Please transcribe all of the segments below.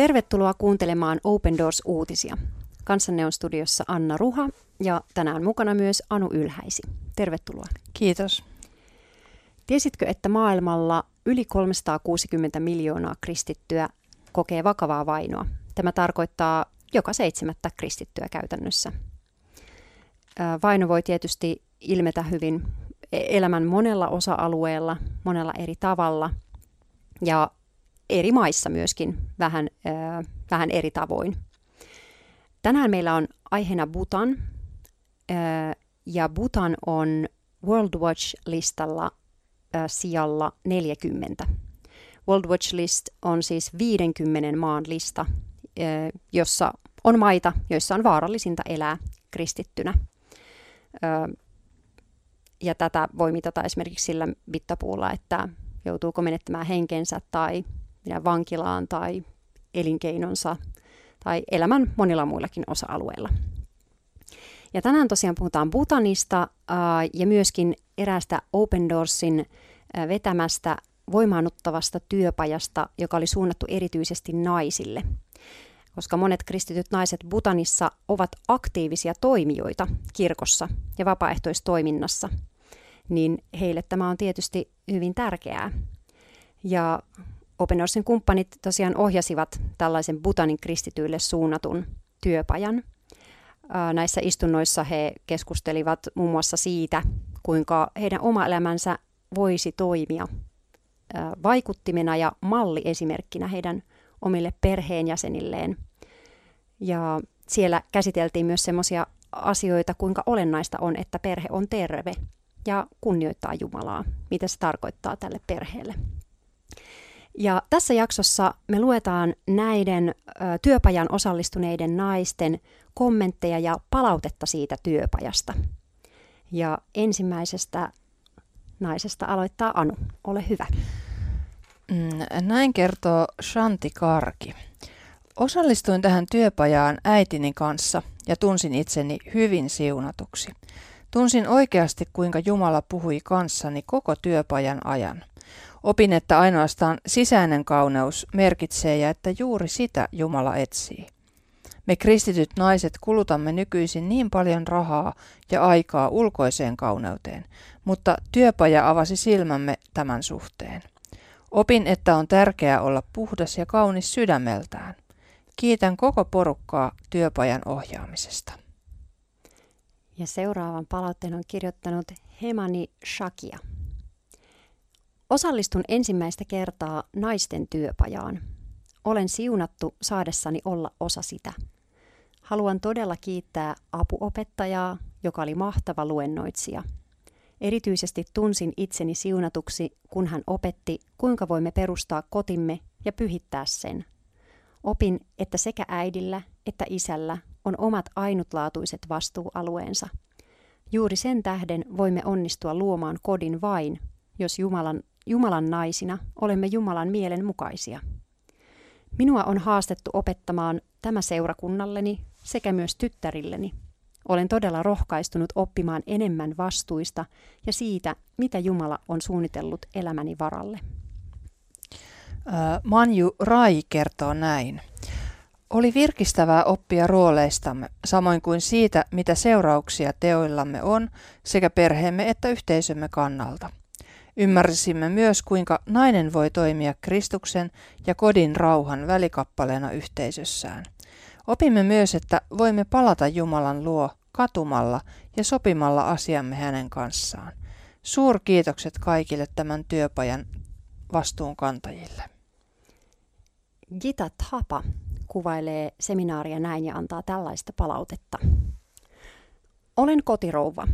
Tervetuloa kuuntelemaan Open Doors-uutisia. Kanssanne on studiossa Anna Ruha ja tänään mukana myös Anu Ylhäisi. Tervetuloa. Kiitos. Tiesitkö, että maailmalla yli 360 miljoonaa kristittyä kokee vakavaa vainoa? Tämä tarkoittaa joka seitsemättä kristittyä käytännössä. Vaino voi tietysti ilmetä hyvin e- elämän monella osa-alueella, monella eri tavalla ja eri maissa myöskin vähän, vähän eri tavoin. Tänään meillä on aiheena Bhutan ja Bhutan on World Watch-listalla sijalla 40. World Watch List on siis 50 maan lista, jossa on maita, joissa on vaarallisinta elää kristittynä. Ja tätä voi mitata esimerkiksi sillä mittapuulla, että joutuuko menettämään henkensä tai vankilaan tai elinkeinonsa tai elämän monilla muillakin osa-alueilla. Ja tänään tosiaan puhutaan Butanista ja myöskin eräästä Open Doorsin vetämästä voimaannuttavasta työpajasta, joka oli suunnattu erityisesti naisille. Koska monet kristityt naiset Butanissa ovat aktiivisia toimijoita kirkossa ja vapaaehtoistoiminnassa, niin heille tämä on tietysti hyvin tärkeää. Ja Open Doorsin kumppanit tosiaan ohjasivat tällaisen Butanin kristityille suunnatun työpajan – Näissä istunnoissa he keskustelivat muun muassa siitä, kuinka heidän oma elämänsä voisi toimia vaikuttimena ja malliesimerkkinä heidän omille perheenjäsenilleen. Ja siellä käsiteltiin myös sellaisia asioita, kuinka olennaista on, että perhe on terve ja kunnioittaa Jumalaa, mitä se tarkoittaa tälle perheelle. Ja tässä jaksossa me luetaan näiden ö, työpajan osallistuneiden naisten kommentteja ja palautetta siitä työpajasta. Ja ensimmäisestä naisesta aloittaa Anu. Ole hyvä. Mm, näin kertoo Shanti Karki. Osallistuin tähän työpajaan äitini kanssa ja tunsin itseni hyvin siunatuksi. Tunsin oikeasti, kuinka Jumala puhui kanssani koko työpajan ajan. Opin, että ainoastaan sisäinen kauneus merkitsee ja että juuri sitä Jumala etsii. Me kristityt naiset kulutamme nykyisin niin paljon rahaa ja aikaa ulkoiseen kauneuteen, mutta työpaja avasi silmämme tämän suhteen. Opin, että on tärkeää olla puhdas ja kaunis sydämeltään. Kiitän koko porukkaa työpajan ohjaamisesta. Ja seuraavan palautteen on kirjoittanut Hemani Shakia. Osallistun ensimmäistä kertaa naisten työpajaan. Olen siunattu saadessani olla osa sitä. Haluan todella kiittää apuopettajaa, joka oli mahtava luennoitsija. Erityisesti tunsin itseni siunatuksi, kun hän opetti, kuinka voimme perustaa kotimme ja pyhittää sen. Opin, että sekä äidillä että isällä on omat ainutlaatuiset vastuualueensa. Juuri sen tähden voimme onnistua luomaan kodin vain, jos Jumalan, Jumalan naisina olemme Jumalan mielen mukaisia. Minua on haastettu opettamaan tämä seurakunnalleni sekä myös tyttärilleni. Olen todella rohkaistunut oppimaan enemmän vastuista ja siitä, mitä Jumala on suunnitellut elämäni varalle. Manju Rai kertoo näin. Oli virkistävää oppia rooleistamme, samoin kuin siitä, mitä seurauksia teoillamme on sekä perheemme että yhteisömme kannalta. Ymmärsimme myös, kuinka nainen voi toimia Kristuksen ja kodin rauhan välikappaleena yhteisössään. Opimme myös, että voimme palata Jumalan luo katumalla ja sopimalla asiamme hänen kanssaan. Suurkiitokset kaikille tämän työpajan vastuunkantajille. Gita Thapa kuvailee seminaaria näin ja antaa tällaista palautetta. Olen kotirouva.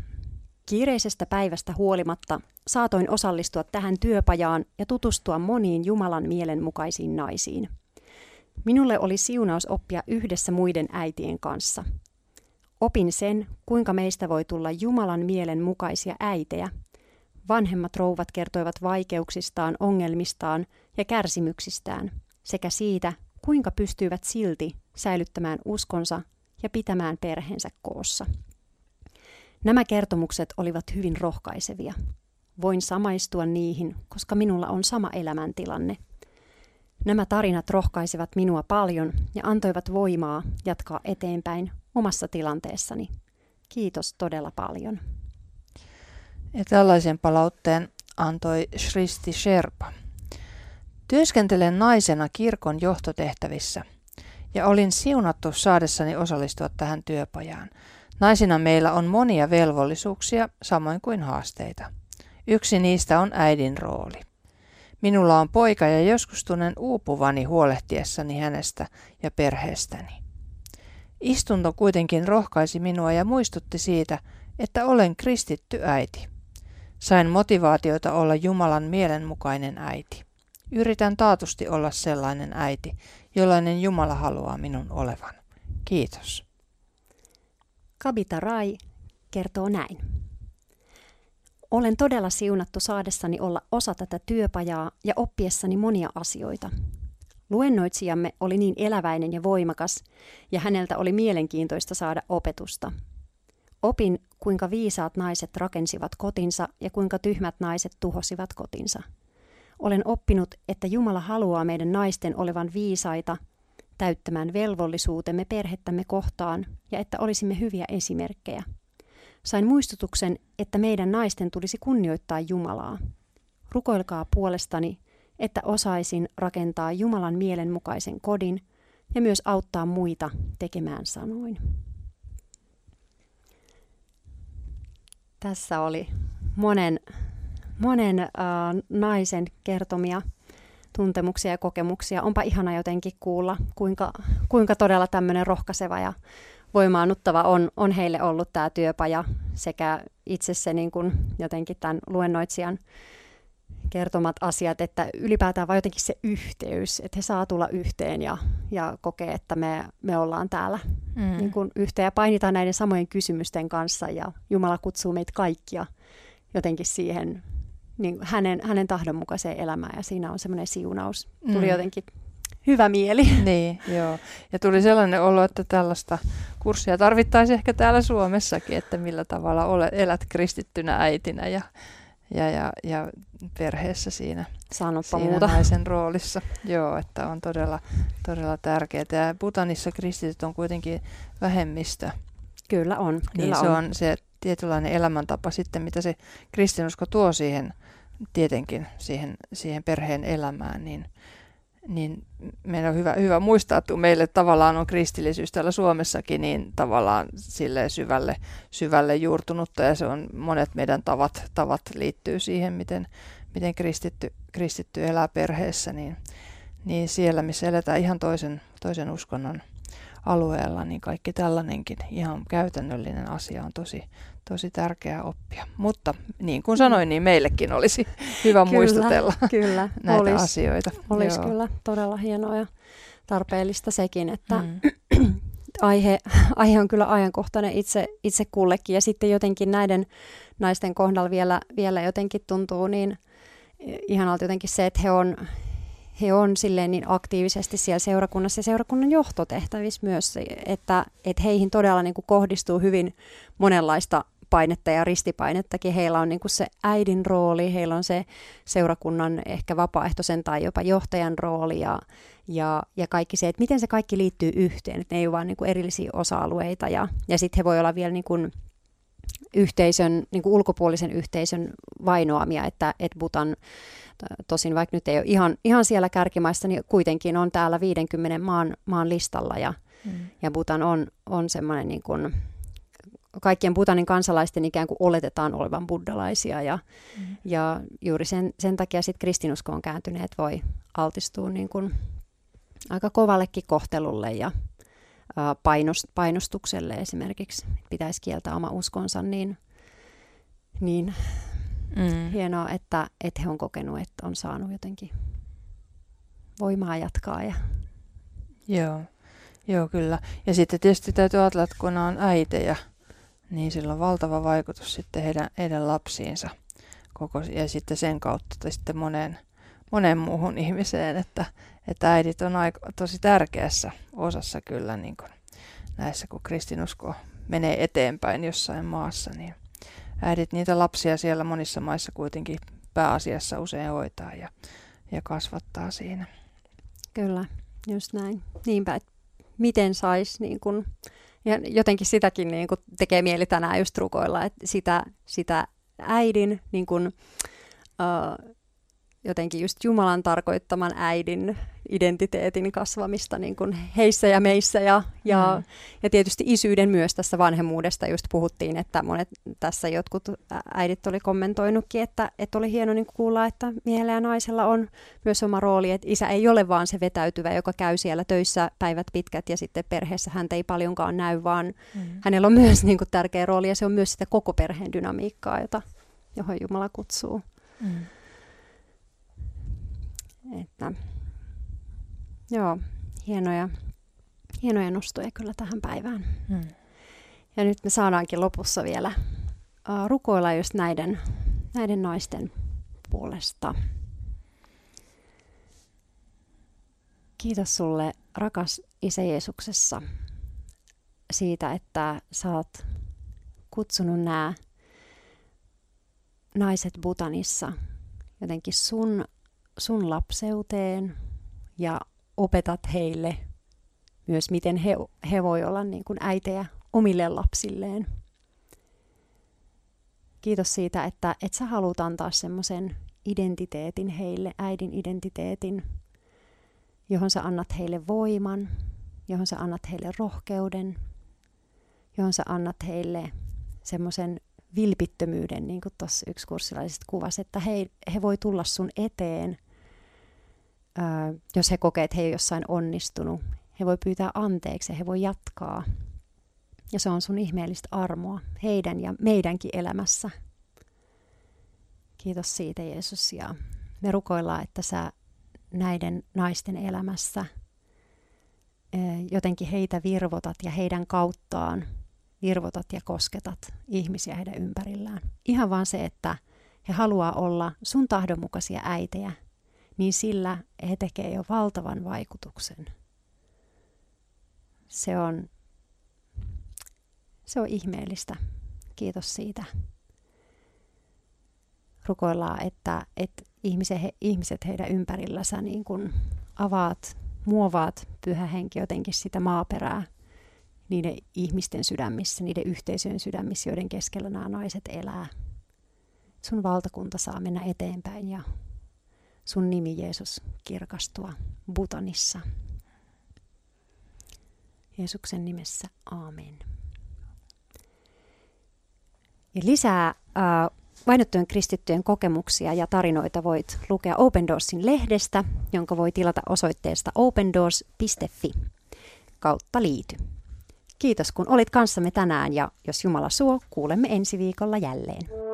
Kiireisestä päivästä huolimatta saatoin osallistua tähän työpajaan ja tutustua moniin Jumalan mielenmukaisiin naisiin. Minulle oli siunaus oppia yhdessä muiden äitien kanssa. Opin sen, kuinka meistä voi tulla Jumalan mielen mukaisia äitejä. Vanhemmat rouvat kertoivat vaikeuksistaan, ongelmistaan ja kärsimyksistään sekä siitä, kuinka pystyivät silti säilyttämään uskonsa ja pitämään perheensä koossa. Nämä kertomukset olivat hyvin rohkaisevia. Voin samaistua niihin, koska minulla on sama elämäntilanne. Nämä tarinat rohkaisivat minua paljon ja antoivat voimaa jatkaa eteenpäin omassa tilanteessani. Kiitos todella paljon. Ja tällaisen palautteen antoi Shristi Sherpa. Työskentelen naisena kirkon johtotehtävissä ja olin siunattu saadessani osallistua tähän työpajaan. Naisina meillä on monia velvollisuuksia, samoin kuin haasteita. Yksi niistä on äidin rooli. Minulla on poika ja joskus tunnen uupuvani huolehtiessani hänestä ja perheestäni. Istunto kuitenkin rohkaisi minua ja muistutti siitä, että olen kristitty äiti. Sain motivaatiota olla Jumalan mielenmukainen äiti. Yritän taatusti olla sellainen äiti, jollainen Jumala haluaa minun olevan. Kiitos. Kabita Rai kertoo näin. Olen todella siunattu saadessani olla osa tätä työpajaa ja oppiessani monia asioita. Luennoitsijamme oli niin eläväinen ja voimakas, ja häneltä oli mielenkiintoista saada opetusta. Opin, kuinka viisaat naiset rakensivat kotinsa ja kuinka tyhmät naiset tuhosivat kotinsa. Olen oppinut, että Jumala haluaa meidän naisten olevan viisaita, täyttämään velvollisuutemme perhettämme kohtaan ja että olisimme hyviä esimerkkejä. Sain muistutuksen, että meidän naisten tulisi kunnioittaa Jumalaa. Rukoilkaa puolestani, että osaisin rakentaa Jumalan mielenmukaisen kodin ja myös auttaa muita tekemään sanoin. Tässä oli monen, monen äh, naisen kertomia tuntemuksia ja kokemuksia. Onpa ihana jotenkin kuulla, kuinka, kuinka todella tämmöinen rohkaiseva ja voimaannuttava on, on heille ollut tämä työpaja sekä itse se niin kuin jotenkin tämän luennoitsijan kertomat asiat, että ylipäätään vaan jotenkin se yhteys, että he saa tulla yhteen ja, ja kokee, että me, me ollaan täällä mm. niin kuin yhteen ja painitaan näiden samojen kysymysten kanssa ja Jumala kutsuu meitä kaikkia jotenkin siihen niin hänen, hänen tahdonmukaiseen elämään ja siinä on semmoinen siunaus. Tuli mm. jotenkin hyvä mieli. Niin, joo. Ja tuli sellainen olo, että tällaista kurssia tarvittaisiin ehkä täällä Suomessakin, että millä tavalla olet, elät kristittynä äitinä ja, ja, ja, ja perheessä siinä, Sanoppa siinä muuta. naisen roolissa. Joo, että on todella, todella tärkeää. Ja Butanissa kristityt on kuitenkin vähemmistö. Kyllä on. Kyllä niin on. se on se tietynlainen elämäntapa sitten, mitä se kristinusko tuo siihen tietenkin siihen, siihen perheen elämään, niin, niin meidän on hyvä, hyvä muistaa, että meille tavallaan on kristillisyys täällä Suomessakin niin tavallaan sille syvälle, syvälle juurtunutta ja se on monet meidän tavat, tavat liittyy siihen, miten, miten kristitty, kristitty elää perheessä, niin, niin siellä missä eletään ihan toisen, toisen uskonnon alueella, niin kaikki tällainenkin ihan käytännöllinen asia on tosi, tosi tärkeää oppia. Mutta niin kuin sanoin, niin meillekin olisi hyvä kyllä, muistutella kyllä. näitä olis, asioita. Olisi Joo. kyllä todella hienoa ja tarpeellista sekin, että Mm. aihe, aihe on kyllä ajankohtainen itse, itse kullekin ja sitten jotenkin näiden naisten kohdalla vielä, vielä jotenkin tuntuu niin ihanalta jotenkin se, että he on, he on silleen niin aktiivisesti siellä seurakunnassa ja seurakunnan johtotehtävissä myös, että, että heihin todella niin kuin kohdistuu hyvin monenlaista painetta ja ristipainettakin. Heillä on niin kuin se äidin rooli, heillä on se seurakunnan ehkä vapaaehtoisen tai jopa johtajan rooli ja, ja, ja kaikki se, että miten se kaikki liittyy yhteen, että ne ei ole vain niin kuin erillisiä osa-alueita ja, ja sitten he voi olla vielä niin kuin yhteisön, niin kuin ulkopuolisen yhteisön vainoamia, että, että Butan tosin vaikka nyt ei ole ihan, ihan siellä kärkimaissa, niin kuitenkin on täällä 50 maan, maan listalla ja, Mm. ja Butan on, on semmoinen niin kuin, kaikkien Butanin kansalaisten ikään kuin oletetaan olevan buddalaisia ja, Mm. ja juuri sen, sen takia sitten kristinuskoon kääntyneet voi altistua niin kuin aika kovallekin kohtelulle ja ää, painost, painostukselle esimerkiksi. Pitäisi kieltää oma uskonsa, niin, niin Mm. hienoa, että, että he on kokenut, että on saanut jotenkin voimaa jatkaa. Ja, Joo. Joo, kyllä. Ja sitten tietysti täytyy ajatella, että kun on äitejä, niin sillä on valtava vaikutus sitten heidän, heidän lapsiinsa koko, ja sitten sen kautta tai sitten moneen, moneen muuhun ihmiseen, että, että äidit on aika, tosi tärkeässä osassa kyllä niin kuin näissä, kun kristinusko menee eteenpäin jossain maassa, niin äidit niitä lapsia siellä monissa maissa kuitenkin pääasiassa usein hoitaa ja, ja kasvattaa siinä. Kyllä, just näin. Niinpä, että miten saisi niin kun, ja jotenkin sitäkin niin kun tekee mieli tänään just rukoilla, että sitä, sitä äidin niin kun, uh, jotenkin just Jumalan tarkoittaman äidin identiteetin kasvamista niin kuin heissä ja meissä ja, ja, mm. ja tietysti isyyden myös tässä vanhemmuudesta just puhuttiin, että monet tässä jotkut äidit oli kommentoinutkin, että, että oli hieno niin kuulla, että miehellä ja naisella on myös oma rooli, että isä ei ole vaan se vetäytyvä, joka käy siellä töissä päivät pitkät ja sitten perheessä häntä ei paljonkaan näy, vaan mm. hänellä on myös niin kuin tärkeä rooli ja se on myös sitä koko perheen dynamiikkaa, jota, johon Jumala kutsuu. Mm. Että, joo, hienoja, hienoja nostoja kyllä tähän päivään. Hmm. Ja nyt me saadaankin lopussa vielä uh, rukoilla just näiden, näiden naisten puolesta. Kiitos sulle, rakas Isä Jeesuksessa, siitä, että sä oot kutsunut nämä naiset Butanissa jotenkin sun sun lapseuteen ja opetat heille myös, miten he, he voi olla niin kuin äitejä omille lapsilleen. Kiitos siitä, että, että sä haluat antaa semmoisen identiteetin heille, äidin identiteetin, johon sä annat heille voiman, johon sä annat heille rohkeuden, johon sä annat heille semmoisen vilpittömyyden, niin kuin tuossa yksi kurssilaisista kuvasi, että he, he voi tulla sun eteen jos he kokee, että he ei jossain onnistunut, he voi pyytää anteeksi ja he voi jatkaa. Ja se on sun ihmeellistä armoa heidän ja meidänkin elämässä. Kiitos siitä Jeesus ja me rukoillaan, että sä näiden naisten elämässä jotenkin heitä virvotat ja heidän kauttaan virvotat ja kosketat ihmisiä heidän ympärillään. Ihan vaan se, että he haluaa olla sun tahdonmukaisia äitejä – niin sillä he tekee jo valtavan vaikutuksen. Se on, se on ihmeellistä. Kiitos siitä. Rukoillaan, että, että ihmiset, he, ihmiset heidän ympärillänsä niin kuin avaat, muovaat pyhä henki jotenkin sitä maaperää niiden ihmisten sydämissä, niiden yhteisöjen sydämissä, joiden keskellä nämä naiset elää. Sun valtakunta saa mennä eteenpäin ja sun nimi Jeesus kirkastua Butanissa. Jeesuksen nimessä, aamen. Ja lisää äh, vainottujen kristittyjen kokemuksia ja tarinoita voit lukea Open Doorsin lehdestä, jonka voi tilata osoitteesta opendoors.fi kautta liity. Kiitos kun olit kanssamme tänään ja jos Jumala suo, kuulemme ensi viikolla jälleen.